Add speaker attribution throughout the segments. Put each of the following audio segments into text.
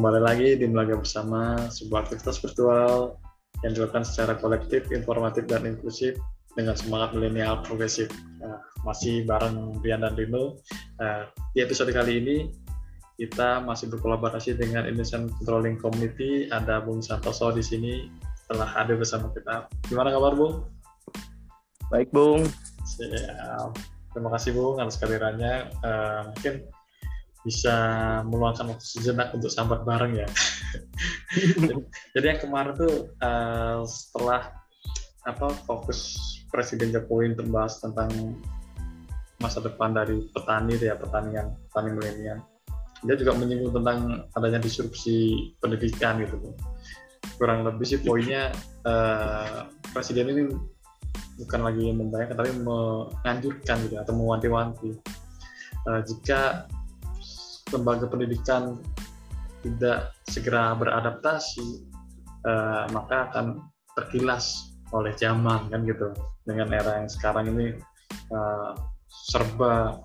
Speaker 1: Kembali lagi di Melaga Bersama, sebuah aktivitas virtual yang dilakukan secara kolektif, informatif, dan inklusif dengan semangat milenial progresif. Nah, masih bareng Rian dan Rino. Nah, di episode kali ini kita masih berkolaborasi dengan Indonesian Controlling Community. Ada Bung Santoso di sini telah hadir bersama kita. Gimana kabar Bung?
Speaker 2: Baik Bung.
Speaker 1: Siap. Terima kasih Bung atas kehadirannya. Uh, mungkin bisa meluangkan waktu sejenak untuk sambat bareng ya. Jadi yang kemarin tuh uh, setelah apa fokus Presiden Jokowi untuk membahas tentang masa depan dari petani ya pertanian petani milenial. Dia juga menyinggung tentang adanya disrupsi pendidikan gitu. Kurang lebih sih poinnya uh, Presiden ini bukan lagi membayangkan tapi menganjurkan gitu atau mewanti-wanti uh, jika lembaga pendidikan tidak segera beradaptasi uh, maka akan terkilas oleh zaman kan gitu. Dengan era yang sekarang ini uh, serba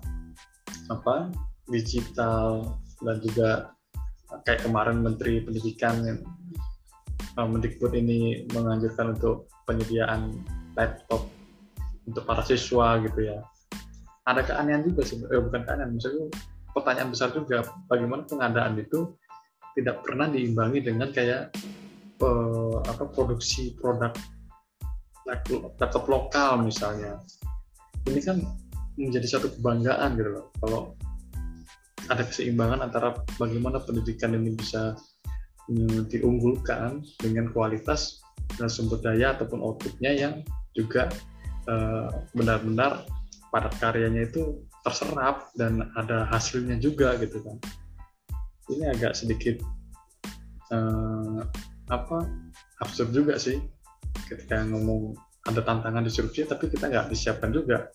Speaker 1: apa digital dan juga kayak kemarin Menteri Pendidikan uh, Mendikbud ini menganjurkan untuk penyediaan laptop untuk para siswa gitu ya. Ada keanehan juga sih eh, bukan keanehan misalnya pertanyaan besar juga bagaimana pengadaan itu tidak pernah diimbangi dengan kayak uh, apa produksi produk laptop lokal misalnya. Ini kan menjadi satu kebanggaan gitu loh kalau ada keseimbangan antara bagaimana pendidikan ini bisa mm, diunggulkan dengan kualitas dan sumber daya ataupun outputnya yang juga uh, benar-benar padat karyanya itu terserap dan ada hasilnya juga gitu kan. Ini agak sedikit uh, apa absurd juga sih. Ketika ngomong ada tantangan disrupsi tapi kita nggak disiapkan juga.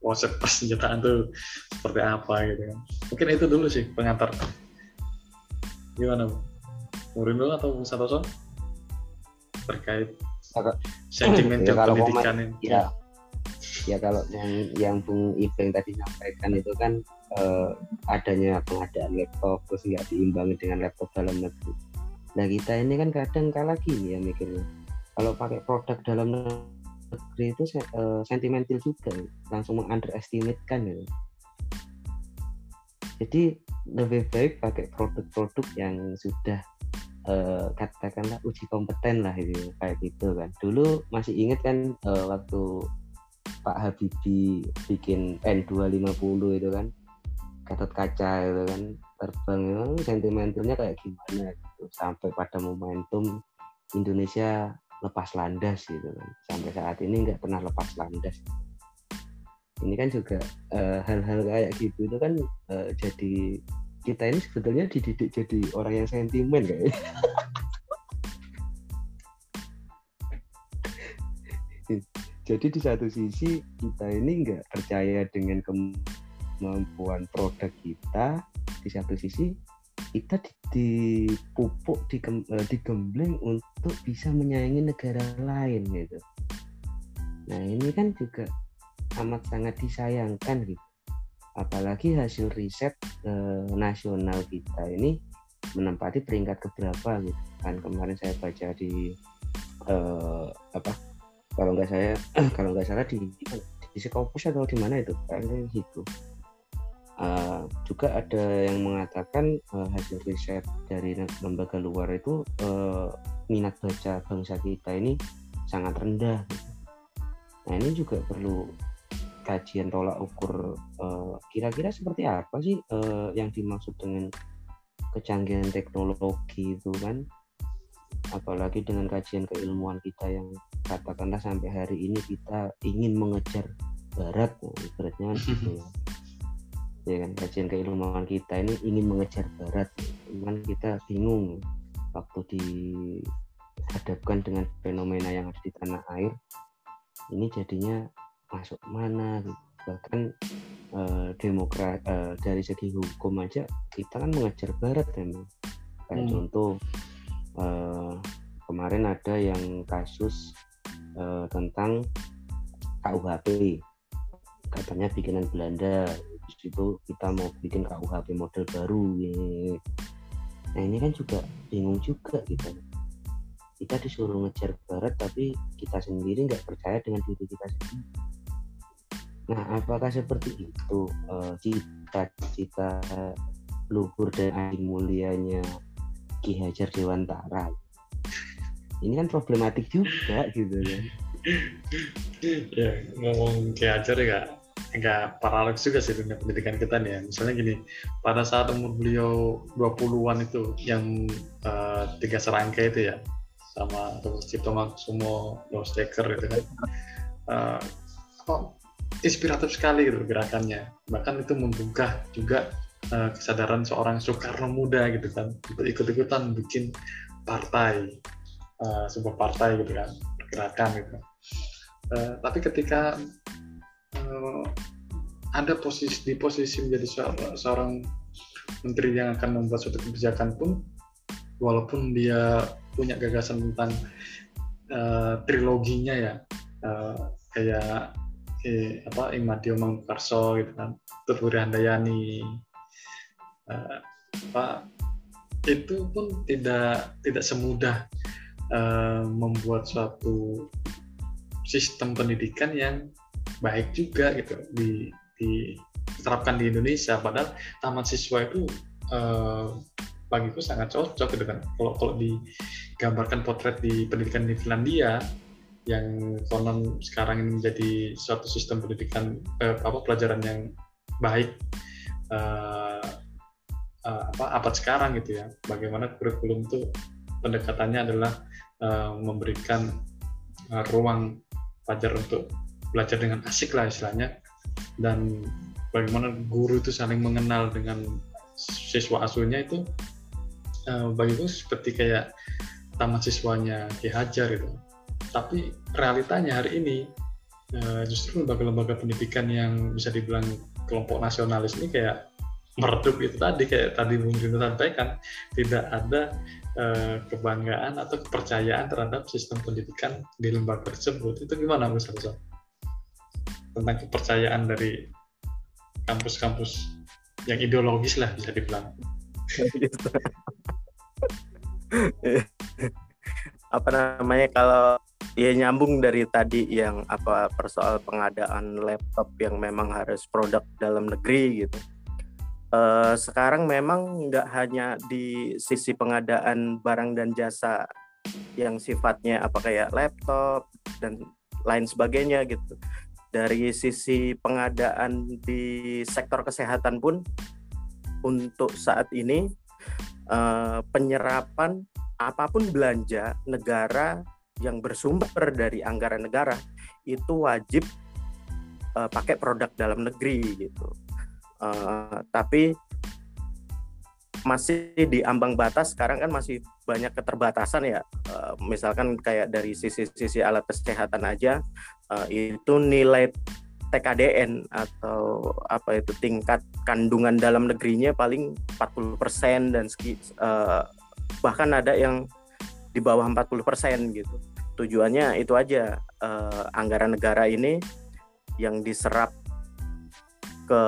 Speaker 1: Konsep persenjataan tuh seperti apa gitu kan. Mungkin itu dulu sih pengantar. Gimana Bu? Murin dulu atau Bung Santoso terkait sentimen ya, pendidikan ini.
Speaker 2: ya ya kalau yang yang Bung Ibeng tadi sampaikan itu kan uh, adanya pengadaan laptop terus nggak diimbangi dengan laptop dalam negeri. Nah kita ini kan kadang kalah gini ya mikirnya. Kalau pakai produk dalam negeri itu uh, sentimental juga, langsung mengunderestimate kan ya. Jadi lebih baik pakai produk-produk yang sudah uh, katakanlah uji kompeten lah itu kayak gitu kan. Dulu masih ingat kan uh, waktu Pak Habibie bikin N250 itu kan. Gatot Kaca itu kan terbang. Kan sentimentalnya kayak gimana gitu? Sampai pada momentum Indonesia lepas landas gitu kan. Sampai saat ini nggak pernah lepas landas. Ini kan juga eh, hal-hal uh, kayak gitu itu kan uh, jadi kita ini sebetulnya dididik jadi orang yang sentimen kayak jadi di satu sisi kita ini nggak percaya dengan kemampuan produk kita di satu sisi kita dipupuk eh, digembleng untuk bisa menyayangi negara lain gitu. Nah ini kan juga amat sangat disayangkan gitu. Apalagi hasil riset eh, nasional kita ini menempati peringkat keberapa gitu. Kan kemarin saya baca di eh, apa kalau nggak saya kalau nggak salah di di Sekopus atau di mana itu? Kayaknya itu uh, juga ada yang mengatakan uh, hasil riset dari lembaga luar itu uh, minat baca bangsa kita ini sangat rendah. Nah ini juga perlu kajian tolak ukur kira-kira uh, seperti apa sih uh, yang dimaksud dengan kecanggihan teknologi itu kan apalagi dengan kajian keilmuan kita yang katakanlah sampai hari ini kita ingin mengejar barat ibaratnya kan gitu ya ya kan kajian keilmuan kita ini ingin mengejar barat cuman kita bingung waktu dihadapkan dengan fenomena yang ada di tanah air ini jadinya masuk mana gitu. bahkan eh, demokrat eh, dari segi hukum aja kita kan mengejar barat memang kayak hmm. contoh uh, kemarin ada yang kasus uh, tentang KUHP katanya bikinan Belanda. Di situ kita mau bikin KUHP model baru nah ini kan juga bingung juga gitu. Kita disuruh ngejar barat tapi kita sendiri nggak percaya dengan diri kita sendiri. Nah apakah seperti itu uh, cita-cita luhur dan mulianya Ki Hajar Dewantara ini kan problematik juga gitu kan
Speaker 1: ya ngomong Ki Hajar ya nggak paraleks juga sih dunia pendidikan kita nih ya. Misalnya gini, pada saat umur beliau 20-an itu yang uh, tiga serangkai itu ya, sama Dr. Cipto Maksumo, Los Steker gitu kan. Uh, apa, inspiratif sekali gitu gerakannya. Bahkan itu membuka juga uh, kesadaran seorang Soekarno muda gitu kan, ikut-ikutan bikin partai, uh, sebuah partai gitu kan, gerakan gitu. Uh, tapi ketika uh, ada posisi di posisi menjadi seorang, seorang menteri yang akan membuat suatu kebijakan pun walaupun dia punya gagasan tentang uh, triloginya ya uh, kayak eh, apa Imadio Mangkarso gitu kan Tuturi Handayani uh, apa itu pun tidak tidak semudah uh, membuat suatu sistem pendidikan yang baik juga gitu di diterapkan di Indonesia. Padahal taman siswa itu uh, bagiku sangat cocok gitu kan. Kalau kalau digambarkan potret di pendidikan di Finlandia yang konon sekarang ini menjadi suatu sistem pendidikan eh, apa pelajaran yang baik uh, uh, apa abad sekarang gitu ya bagaimana kurikulum itu pendekatannya adalah uh, memberikan uh, ruang pelajar untuk belajar dengan asik lah istilahnya dan bagaimana guru itu saling mengenal dengan siswa asuhnya itu uh, bagiku seperti kayak taman siswanya Ki Hajar itu. Tapi realitanya hari ini justru lembaga-lembaga pendidikan yang bisa dibilang kelompok nasionalis ini kayak meredup itu tadi kayak tadi Bung Dino sampaikan tidak ada uh, kebanggaan atau kepercayaan terhadap sistem pendidikan di lembaga tersebut itu gimana Mas Rosa? tentang kepercayaan dari kampus-kampus yang ideologis lah bisa dibilang.
Speaker 3: apa namanya kalau ya nyambung dari tadi yang apa persoal pengadaan laptop yang memang harus produk dalam negeri gitu. Uh, sekarang memang nggak hanya di sisi pengadaan barang dan jasa yang sifatnya apa kayak laptop dan lain sebagainya gitu. Dari sisi pengadaan di sektor kesehatan pun untuk saat ini uh, penyerapan apa pun belanja negara yang bersumber dari anggaran negara itu wajib uh, pakai produk dalam negeri gitu. Uh, tapi masih di ambang batas sekarang kan masih banyak keterbatasan ya uh, misalkan kayak dari sisi-sisi alat kesehatan aja uh, itu nilai TKDN atau apa itu tingkat kandungan dalam negerinya paling 40% dan uh, bahkan ada yang di bawah 40% gitu. Tujuannya itu aja uh, anggaran negara ini yang diserap ke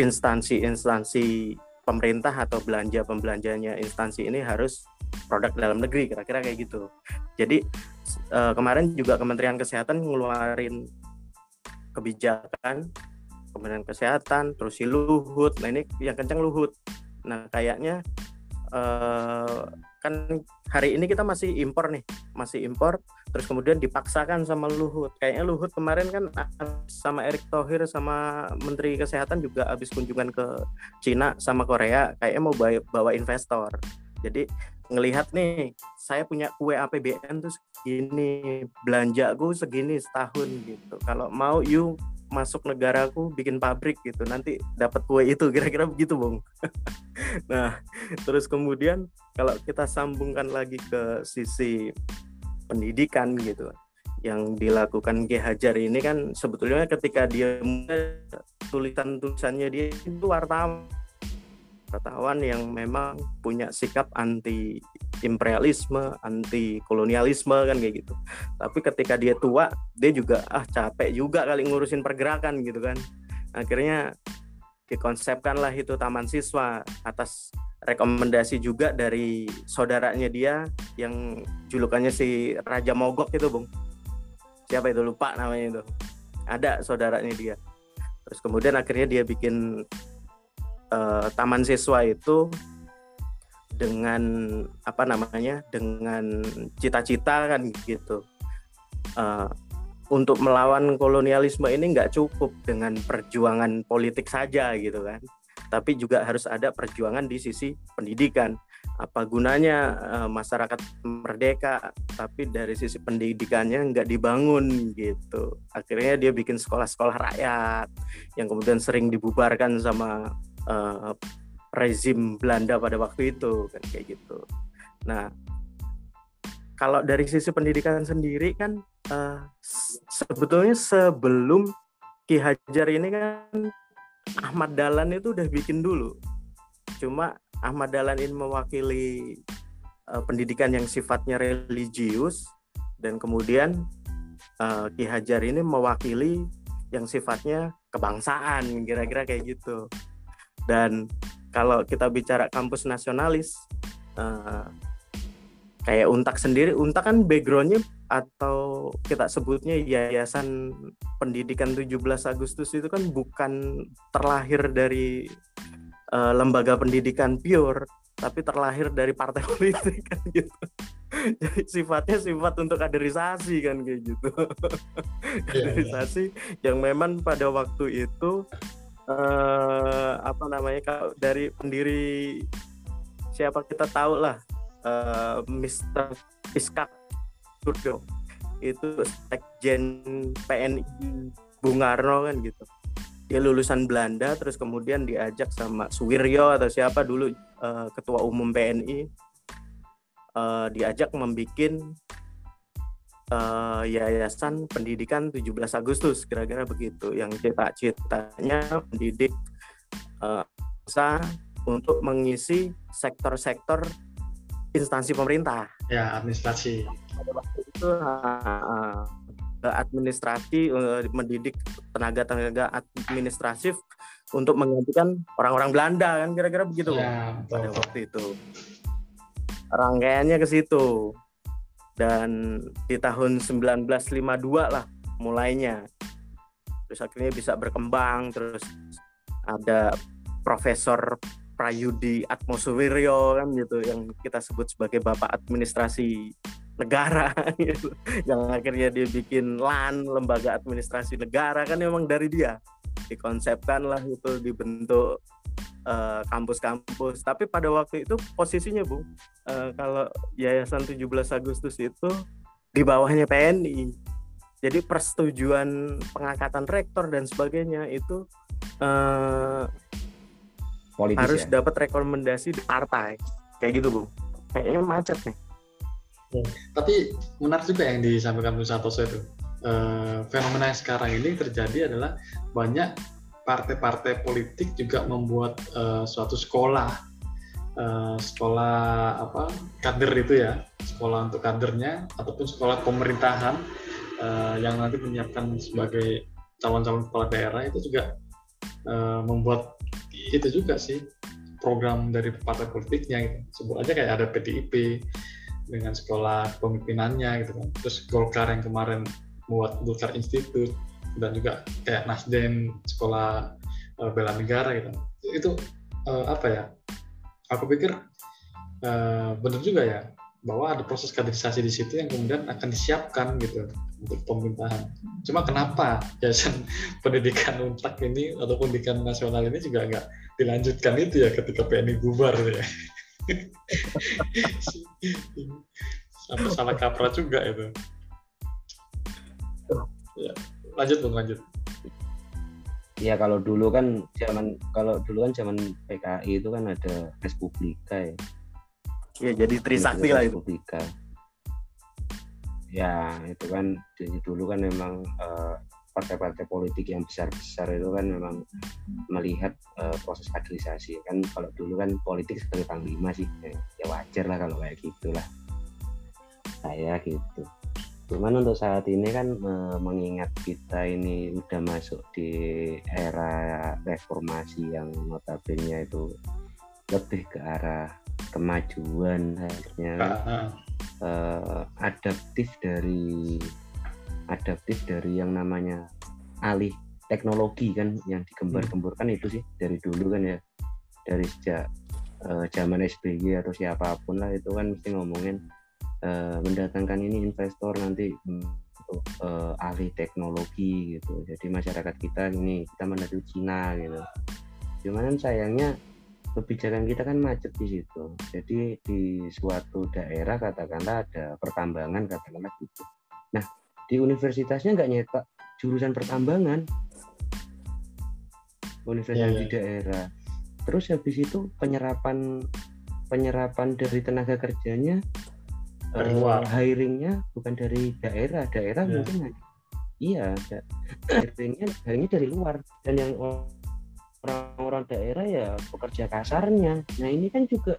Speaker 3: instansi-instansi pemerintah atau belanja pembelanjanya instansi ini harus produk dalam negeri kira-kira kayak gitu. Jadi uh, kemarin juga Kementerian Kesehatan ngeluarin kebijakan Kementerian Kesehatan terus si Luhut nah ini yang kencang Luhut nah kayaknya uh, kan hari ini kita masih impor nih masih impor terus kemudian dipaksakan sama Luhut. Kayaknya Luhut kemarin kan sama Erick Thohir sama Menteri Kesehatan juga habis kunjungan ke Cina sama Korea kayaknya mau bawa investor. Jadi ngelihat nih saya punya kue APBN tuh segini belanja gue segini setahun gitu. Kalau mau you masuk negaraku bikin pabrik gitu nanti dapat kue itu kira-kira begitu bung. Nah terus kemudian kalau kita sambungkan lagi ke sisi pendidikan gitu yang dilakukan G. Hajar ini kan sebetulnya ketika dia tulisan tulisannya dia itu wartawan wartawan yang memang punya sikap anti imperialisme, anti kolonialisme kan kayak gitu. Tapi ketika dia tua, dia juga ah capek juga kali ngurusin pergerakan gitu kan. Akhirnya dikonsepkanlah itu taman siswa atas rekomendasi juga dari saudaranya dia yang julukannya si Raja Mogok itu, Bung. Siapa itu lupa namanya itu. Ada saudaranya dia. Terus kemudian akhirnya dia bikin uh, taman siswa itu dengan apa namanya dengan cita-cita kan gitu. Uh, untuk melawan kolonialisme ini nggak cukup dengan perjuangan politik saja gitu kan. Tapi juga harus ada perjuangan di sisi pendidikan. Apa gunanya uh, masyarakat merdeka tapi dari sisi pendidikannya nggak dibangun gitu. Akhirnya dia bikin sekolah-sekolah rakyat yang kemudian sering dibubarkan sama uh, rezim Belanda pada waktu itu kan kayak gitu. Nah, kalau dari sisi pendidikan sendiri kan uh, sebetulnya sebelum Ki Hajar ini kan Ahmad Dahlan itu udah bikin dulu. Cuma Ahmad Dahlan ini mewakili uh, pendidikan yang sifatnya religius dan kemudian uh, Ki Hajar ini mewakili yang sifatnya kebangsaan kira-kira kayak gitu. Dan kalau kita bicara kampus nasionalis uh, kayak Untak sendiri Untak kan backgroundnya atau kita sebutnya Yayasan Pendidikan 17 Agustus itu kan bukan terlahir dari uh, lembaga pendidikan pure tapi terlahir dari partai politik kan gitu jadi sifatnya sifat untuk kaderisasi kan kayak gitu iya, iya. kaderisasi yeah, yang memang pada waktu itu uh, apa namanya kalau dari pendiri siapa kita tahu lah uh, Mr. Iskak Suryo itu sekjen PNI Bung Karno kan gitu dia lulusan Belanda terus kemudian diajak sama Suwiryo atau siapa dulu uh, ketua umum PNI uh, diajak membuat uh, Yayasan Pendidikan 17 Agustus kira-kira begitu yang cita-citanya mendidik uh, untuk mengisi sektor-sektor instansi pemerintah.
Speaker 1: Ya, administrasi.
Speaker 3: itu uh, administrasi uh, mendidik tenaga-tenaga administratif untuk menggantikan orang-orang Belanda kan kira-kira begitu ya, pada waktu itu. Rangkaiannya ke situ dan di tahun 1952 lah mulainya terus akhirnya bisa berkembang terus ada Profesor Prayudi Atmosuwiryo kan gitu yang kita sebut sebagai bapak administrasi negara gitu. yang akhirnya dia bikin LAN lembaga administrasi negara kan memang dari dia dikonsepkan lah itu dibentuk kampus-kampus. Uh, Tapi pada waktu itu posisinya Bu, uh, kalau Yayasan 17 Agustus itu di bawahnya PNI. Jadi persetujuan pengangkatan rektor dan sebagainya itu uh, harus ya? dapat rekomendasi di partai. Kayak gitu Bu. Kayaknya macet nih.
Speaker 1: Hmm. Tapi menarik juga yang disampaikan Bu Santoso itu. Uh, fenomena yang sekarang ini terjadi adalah banyak partai-partai politik juga membuat uh, suatu sekolah uh, sekolah apa kader itu ya sekolah untuk kadernya ataupun sekolah pemerintahan uh, yang nanti menyiapkan sebagai calon-calon kepala daerah itu juga uh, membuat itu juga sih program dari partai politiknya gitu. sebut aja kayak ada PDIP dengan sekolah pemimpinannya gitu kan terus Golkar yang kemarin membuat Golkar Institute dan juga kayak Nasdem sekolah uh, bela negara gitu itu uh, apa ya aku pikir uh, benar juga ya bahwa ada proses kaderisasi di situ yang kemudian akan disiapkan gitu untuk pemerintahan. Cuma kenapa yayasan pendidikan untak ini atau pendidikan nasional ini juga nggak dilanjutkan itu ya ketika PNI bubar ya. Sampai salah kaprah juga itu. Ya lanjut bung lanjut.
Speaker 2: Ya kalau dulu kan zaman kalau dulu kan zaman PKI itu kan ada Respublika ya.
Speaker 3: Ya jadi Trisakti lah itu. Respublika
Speaker 2: ya itu kan jadi dulu kan memang uh, partai-partai politik yang besar-besar itu kan memang melihat uh, proses kaderisasi. Kan kalau dulu kan politik sebagai panglima sih ya, ya wajar lah kalau kayak gitulah. Saya gitu Cuman untuk saat ini kan mengingat kita ini udah masuk di era reformasi yang notabene itu lebih ke arah kemajuan akhirnya
Speaker 1: Ah,
Speaker 2: eh, adaptif dari adaptif dari yang namanya alih teknologi kan yang digembar-gemburkan itu sih dari dulu kan ya. Dari sejak eh, zaman SBY atau siapa pun lah itu kan mesti ngomongin eh, mendatangkan ini investor nanti untuk eh, ahli teknologi gitu. Jadi masyarakat kita ini kita menuju Cina gitu. Cuman sayangnya kebijakan kita kan macet di situ. Jadi di suatu daerah katakanlah ada pertambangan katakanlah gitu. Nah di universitasnya nggak nyetak jurusan pertambangan. Universitas
Speaker 1: Iya,
Speaker 2: di
Speaker 1: iya.
Speaker 2: daerah. Terus habis itu penyerapan penyerapan dari tenaga kerjanya
Speaker 1: Luar.
Speaker 2: hiringnya bukan dari daerah. Daerah
Speaker 1: Iya.
Speaker 2: mungkin iya da- hiringnya hiringnya dari luar. Dan yang orang-orang daerah ya pekerja kasarnya. Nah ini kan juga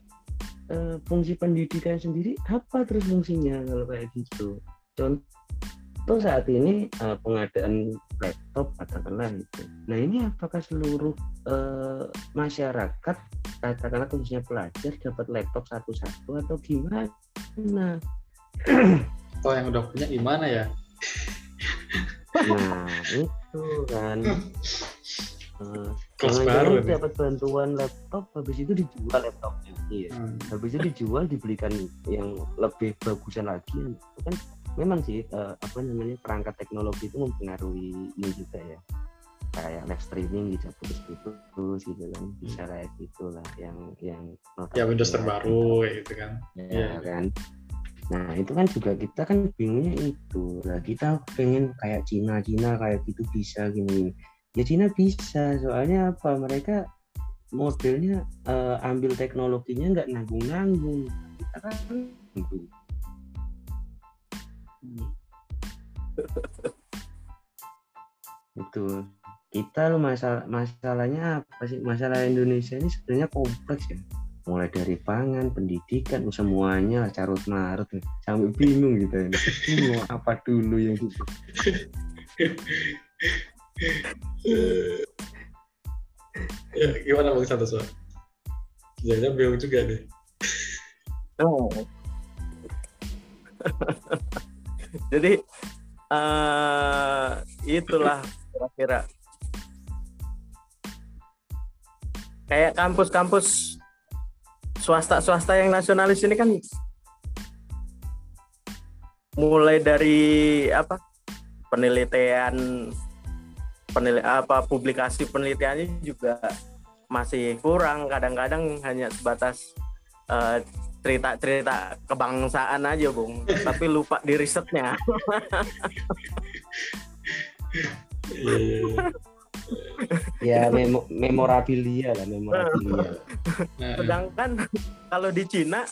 Speaker 2: eh, fungsi pendidikan sendiri apa terus fungsinya kalau kayak gitu? Contoh saat ini eh, pengadaan laptop katakanlah itu nah ini apakah seluruh eh, masyarakat katakanlah khususnya pelajar dapat laptop satu-satu atau gimana
Speaker 1: atau yang udah punya gimana ya?
Speaker 2: Nah itu kan. Eh,
Speaker 1: kelas
Speaker 2: jangan-jangan
Speaker 1: baru
Speaker 2: dapat bantuan laptop habis itu dijual laptopnya iya
Speaker 1: Hmm.
Speaker 2: habis itu dijual dibelikan yang lebih bagusan lagi. Itu kan memang sih eh, apa namanya perangkat teknologi itu mempengaruhi ini juga ya kayak live streaming bisa putus-putus gitu kan bisa kayak gitulah yang yang
Speaker 1: ya Windows terbaru kayak gitu kan?
Speaker 2: Ya
Speaker 1: Iya.
Speaker 2: kan. Nah itu kan juga kita kan bingungnya itu. Lah kita pengen kayak Cina Cina kayak gitu bisa gini ya Cina bisa. Soalnya apa? Mereka modelnya eh, ambil teknologinya nggak nanggung nanggung kita kan itu kita lo masalah masalahnya apa sih? Masalah Indonesia ini sebenarnya kompleks ya. Mulai dari pangan pendidikan semuanya carut marut sampai bingung gitu ini Ini mau apa dulu yang gitu
Speaker 1: ya gimana bang Santos Bang? Jangan bingung juga deh.
Speaker 3: Oh. Jadi eh itulah kira-kira kayak kampus-kampus swasta-swasta yang nasionalis ini kan mulai dari apa penelitian penil apa publikasi penelitiannya juga masih kurang. Kadang-kadang hanya sebatas eh, cerita-cerita kebangsaan aja bung. Tapi lupa di risetnya.
Speaker 1: Iya, iya, iya.
Speaker 2: Ya memo memorabilia lah memorabilia.
Speaker 3: Sedangkan kalau di Cina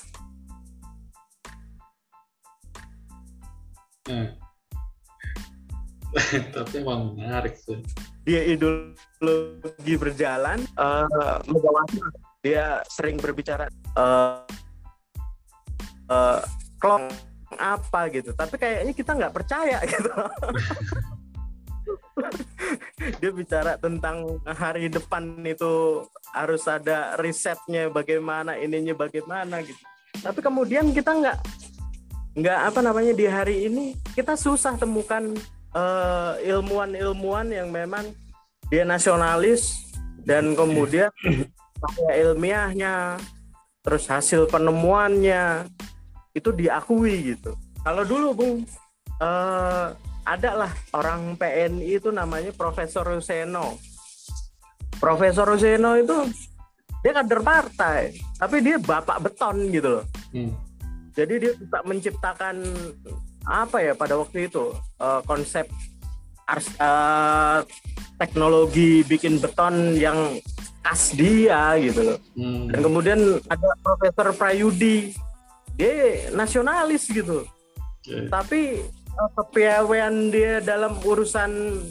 Speaker 1: tapi emang menarik sih.
Speaker 3: dia ideologi berjalan eh Megawati dia sering berbicara eh eh, klong apa gitu. Tapi kayaknya kita nggak percaya gitu dia bicara tentang hari depan itu harus ada risetnya bagaimana ininya bagaimana gitu. Tapi kemudian kita nggak nggak apa namanya di hari ini kita susah temukan eh, ilmuwan-ilmuwan yang memang dia nasionalis dan kemudian karya ilmiahnya terus hasil penemuannya itu diakui gitu. Kalau dulu bung eh, ada lah orang PNI itu namanya Profesor Ruseno Profesor Ruseno itu dia kader partai tapi dia bapak beton gitu loh
Speaker 1: Hmm.
Speaker 3: jadi dia bisa menciptakan apa ya pada waktu itu eh, konsep ars- eh, teknologi bikin beton yang khas dia gitu loh.
Speaker 1: Hmm.
Speaker 3: Dan kemudian ada Profesor Prayudi, dia nasionalis gitu.
Speaker 1: Oke.
Speaker 3: Tapi kepiawaian dia dalam urusan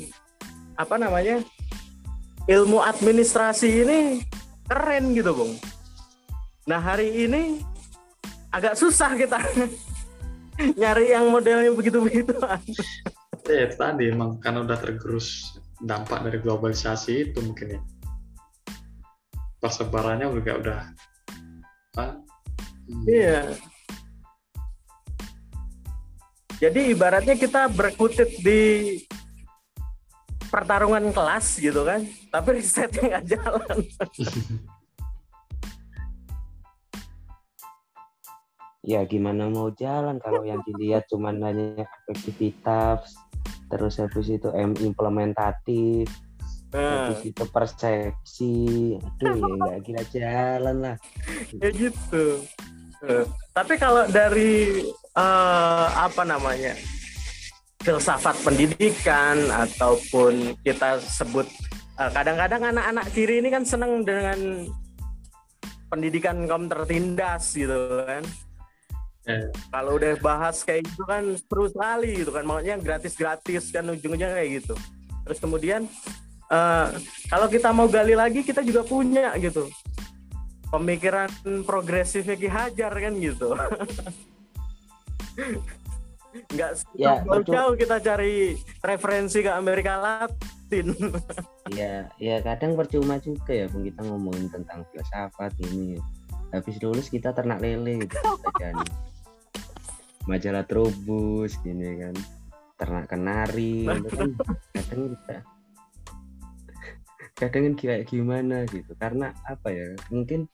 Speaker 3: apa namanya ilmu administrasi ini keren gitu, bung. Nah hari ini agak susah kita nyari yang modelnya begitu-begitu.
Speaker 1: Ya, itu tadi emang karena udah tergerus dampak dari globalisasi itu mungkin ya persebarannya juga udah Pak. Hmm.
Speaker 3: Iya. Jadi ibaratnya kita berkutit di pertarungan kelas gitu kan, tapi risetnya nggak jalan.
Speaker 2: ya gimana mau jalan kalau yang dilihat cuma hanya efektivitas terus habis itu M implementatif
Speaker 3: Nah,
Speaker 2: habis itu persepsi aduh ya nggak kira jalan lah
Speaker 3: kayak gitu. Tapi kalau dari eh, apa namanya filsafat pendidikan ataupun kita sebut eh, kadang-kadang anak-anak kiri ini kan seneng dengan pendidikan kaum tertindas gitu kan.
Speaker 1: Eh,
Speaker 3: Kalau udah bahas kayak gitu kan seru sekali gitu kan, maunya gratis-gratis kan ujung-ujungnya kayak gitu. Terus kemudian eh, kalau kita mau gali lagi kita juga punya gitu pemikiran progresifnya Ki Hajar kan gitu. Nggak
Speaker 2: Ya,
Speaker 3: jauh kita cari referensi ke Amerika Latin.
Speaker 2: ya ya kadang percuma juga ya Bung, kita ngomongin tentang filsafat ini. Habis lulus kita ternak lele gitu jadi majalah Trubus gini kan. Ternak kenari itu kan. Kadang kita kadang kan kayak gimana gitu. Karena apa ya mungkin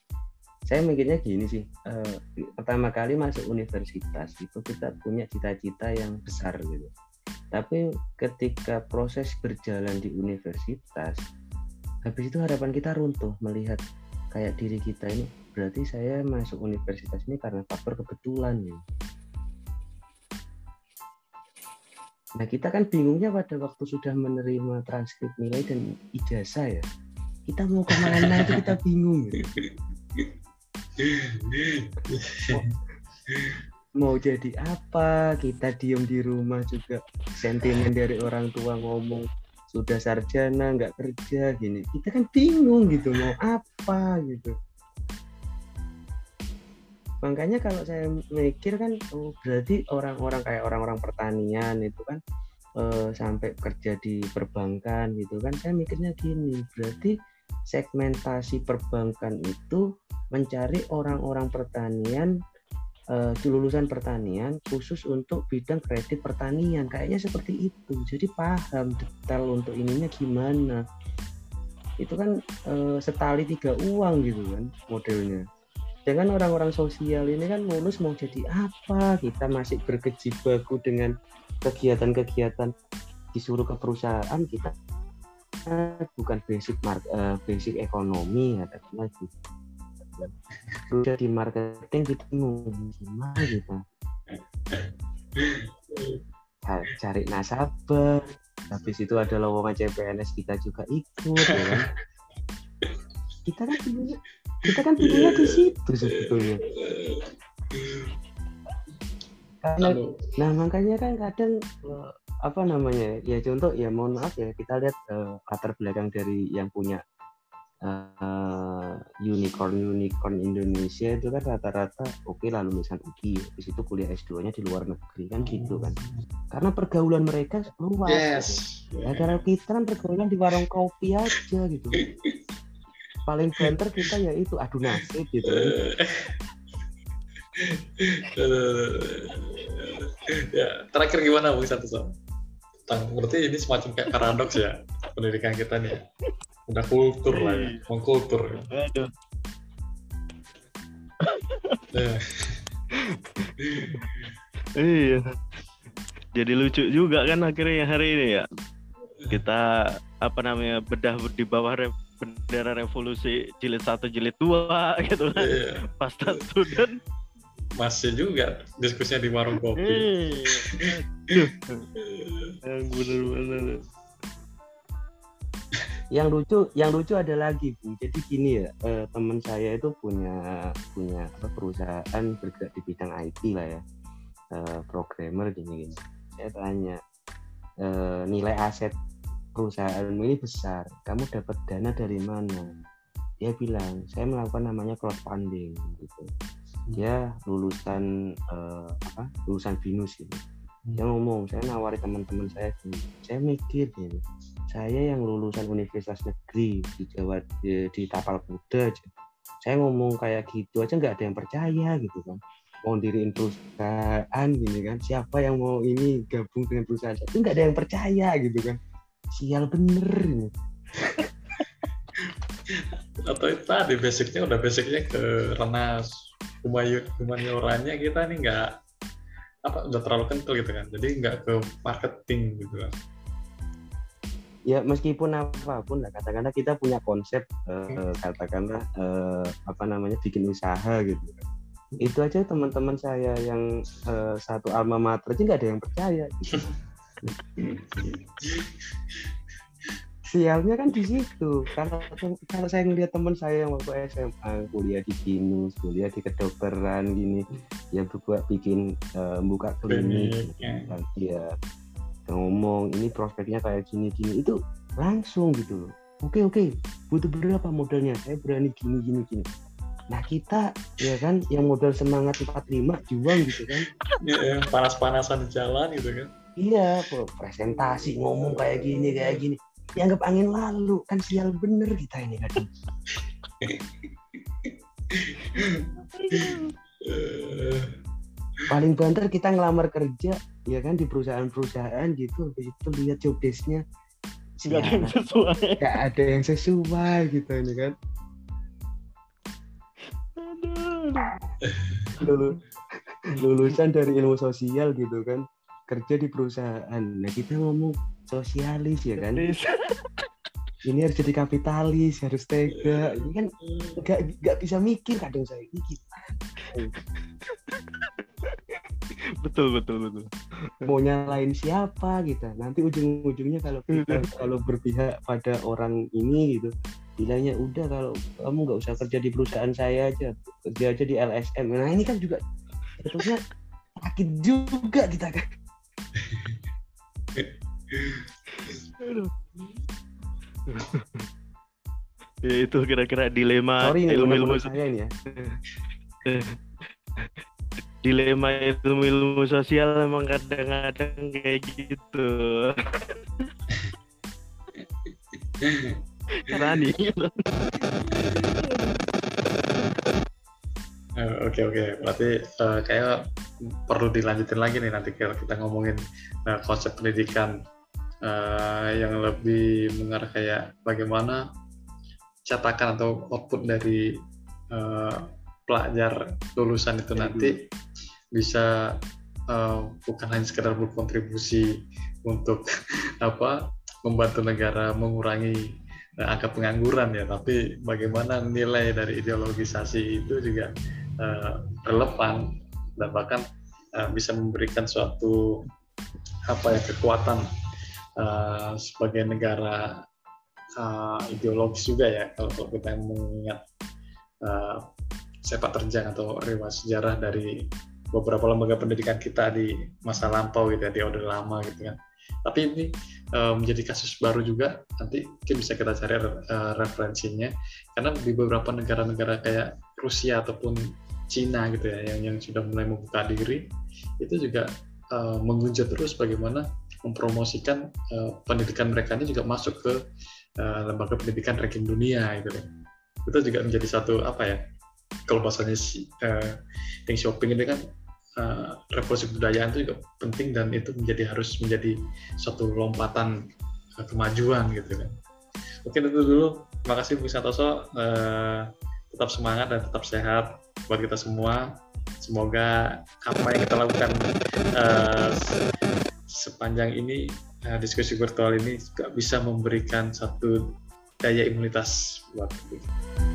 Speaker 2: saya mikirnya gini sih eh, pertama kali masuk universitas itu kita punya cita-cita yang besar gitu. Tapi ketika proses berjalan di universitas habis itu harapan kita runtuh melihat kayak diri kita ini berarti saya masuk universitas ini karena faktor kebetulan ya nah kita kan bingungnya pada waktu sudah menerima transkrip nilai dan ijazah ya. Kita mau ke mana itu kita bingung gitu. mau jadi apa? Kita diem di rumah juga. Sentimen dari orang tua ngomong sudah sarjana nggak kerja gini. Kita kan bingung gitu mau apa gitu makanya kalau saya mikir kan oh, berarti orang-orang kayak orang-orang pertanian itu kan eh, sampai kerja di perbankan gitu kan saya mikirnya gini berarti segmentasi perbankan itu mencari orang-orang pertanian eh, lulusan pertanian khusus untuk bidang kredit pertanian. Kayaknya seperti itu. Jadi paham detail untuk ininya gimana. Itu kan eh, setali tiga uang gitu kan modelnya dengan orang-orang sosial ini kan lulus mau jadi apa? Kita masih berkejibaku dengan kegiatan-kegiatan disuruh ke perusahaan kita bukan basic mark eh, basic ekonomi ya tapi lagi. Udah di marketing kita bingung gimana gitu Ca- cari nasabah. Habis itu ada lowongan CPNS kita juga ikut ya kan? Kita kan bingungnya kita kan bingungnya di situ sebetulnya. Karena
Speaker 1: lalu
Speaker 2: Nah makanya kan kadang eh, apa namanya ya contoh ya mohon maaf ya kita lihat eh, latar belakang dari yang punya eh, unicorn unicorn Indonesia itu kan rata-rata oke lah lulusan UI habis itu kuliah S2 nya di luar negeri kan gitu kan. Karena pergaulan mereka luas.
Speaker 1: Yes.
Speaker 2: Gitu. ya karena kita kan pergaulan di warung kopi aja gitu paling banter kita ya itu adu nasib gitu
Speaker 1: ya terakhir gimana bung satu soal tentang berarti ini semacam kayak paradoks ya pendidikan kita nih udah kultur lah ya mengkultur
Speaker 3: Aduh.
Speaker 1: Ya.
Speaker 4: Iya. Jadi lucu juga kan akhirnya hari ini ya. Kita apa namanya bedah di bawah bendera revolusi jilid satu jilid dua gitu kan.
Speaker 1: Iya.
Speaker 4: Pasta student.
Speaker 1: masih juga diskusinya di warung kopi
Speaker 4: Iya. Yang bener-bener.
Speaker 2: yang lucu yang lucu ada lagi bu jadi gini ya eh, teman saya itu punya punya apa, perusahaan bergerak di bidang IT lah ya eh, programmer gini gini saya tanya eh, nilai aset perusahaanmu ini besar kamu dapat dana dari mana? Dia bilang saya melakukan namanya crowdfunding gitu. Dia lulusan eh, apa lulusan binus gitu. Dia ngomong saya nawari teman-teman saya gini. Saya mikir gini saya yang lulusan universitas negeri di Jawa di, di Tapal Kuda aja. Saya ngomong kayak gitu aja nggak ada yang percaya gitu kan. Mau diriin perusahaan gini kan siapa yang mau ini gabung dengan perusahaan itu nggak ada yang percaya gitu kan sial bener ini
Speaker 1: atau itu tadi basicnya udah basicnya ke ranah humayu humaniorannya kita nih nggak apa udah terlalu kental gitu kan. Jadi nggak ke marketing gitu kan.
Speaker 2: Ya meskipun apa pun lah katakanlah kita punya konsep eh, katakanlah eh, apa namanya bikin usaha gitu. Itu aja teman-teman saya yang eh, satu alma mater aja nggak ada yang percaya gitu. sialnya kan di situ. Kalau kalau saya ngeliat teman saya yang waktu SMA kuliah di binus kuliah di kedokteran gini ya buat bikin eh, buka klinik.
Speaker 1: Klinik, ya.
Speaker 2: dan dia ngomong ini prospeknya kayak gini gini. Itu langsung gitu loh. Oke oke butuh berapa modalnya? Saya berani gini gini gini. Nah kita ya kan yang modal semangat 45 juang gitu kan.
Speaker 1: Ya, panas-panasan di jalan gitu kan
Speaker 2: iya presentasi ngomong kayak gini kayak gini. Dianggap angin lalu kan sial bener kita ini kadang paling banter kita ngelamar kerja ya kan di perusahaan-perusahaan gitu. Habis itu lihat job desk-nya.
Speaker 4: Nggak ada yang sesuai.
Speaker 2: Nggak ada yang sesuai gitu ini kan. Lulu- lulusan dari ilmu sosial gitu kan kerja di perusahaan. Nah kita ngomong sosialis ya kan? Ini harus jadi kapitalis harus tega. Ini kan nggak nggak bisa mikir kadang saya ini
Speaker 4: betul betul betul.
Speaker 2: Mau nyalain siapa gitu. Nanti ujung-ujungnya kalau kita kalau berpihak pada orang ini gitu bilangnya udah kalau kamu nggak usah kerja di perusahaan saya aja kerja aja di LSM nah ini kan juga sebetulnya sakit juga kita kan.
Speaker 4: ya itu kira-kira dilema
Speaker 2: sorry nih
Speaker 4: ilmu-ilmu
Speaker 2: saya ini ya.
Speaker 4: Dilema ilmu-ilmu sosial emang kadang-kadang kayak gitu. Rani
Speaker 1: Eh, Oke oke, berarti eh, kayak perlu dilanjutin lagi nih nanti kalau kita ngomongin eh, konsep pendidikan eh, yang lebih mengarah kayak bagaimana cetakan atau output dari eh, pelajar lulusan itu nanti bisa eh, bukan hanya sekedar berkontribusi untuk apa membantu negara mengurangi eh, angka pengangguran ya, tapi bagaimana nilai dari ideologisasi itu juga eh, relevan dan bahkan eh, bisa memberikan suatu apa ya kekuatan eh, sebagai negara eh, ideologis juga ya kalau, kalau kita mengingat eh, sepak terjang atau riwayat sejarah dari beberapa lembaga pendidikan kita di masa lampau gitu ya di orde lama gitu kan. Tapi ini menjadi kasus baru juga nanti mungkin bisa kita cari eh, referensinya. Karena di beberapa negara-negara kayak Rusia ataupun Cina gitu ya yang yang sudah mulai membuka diri itu juga mengunjat terus bagaimana mempromosikan eh, pendidikan mereka ini juga masuk ke eh, lembaga pendidikan ranking dunia gitu loh. itu juga menjadi satu apa ya kalau bahasanya eh, think shopping ini kan eh, revolusi kebudayaan itu juga penting dan itu menjadi harus menjadi suatu lompatan eh, kemajuan gitu kan. Mungkin itu dulu. Terima kasih Bu Santoso. Eh, tetap semangat dan tetap sehat buat kita semua semoga apa yang kita lakukan se- sepanjang ini eh, diskusi virtual ini juga bisa memberikan satu daya imunitas buat kita.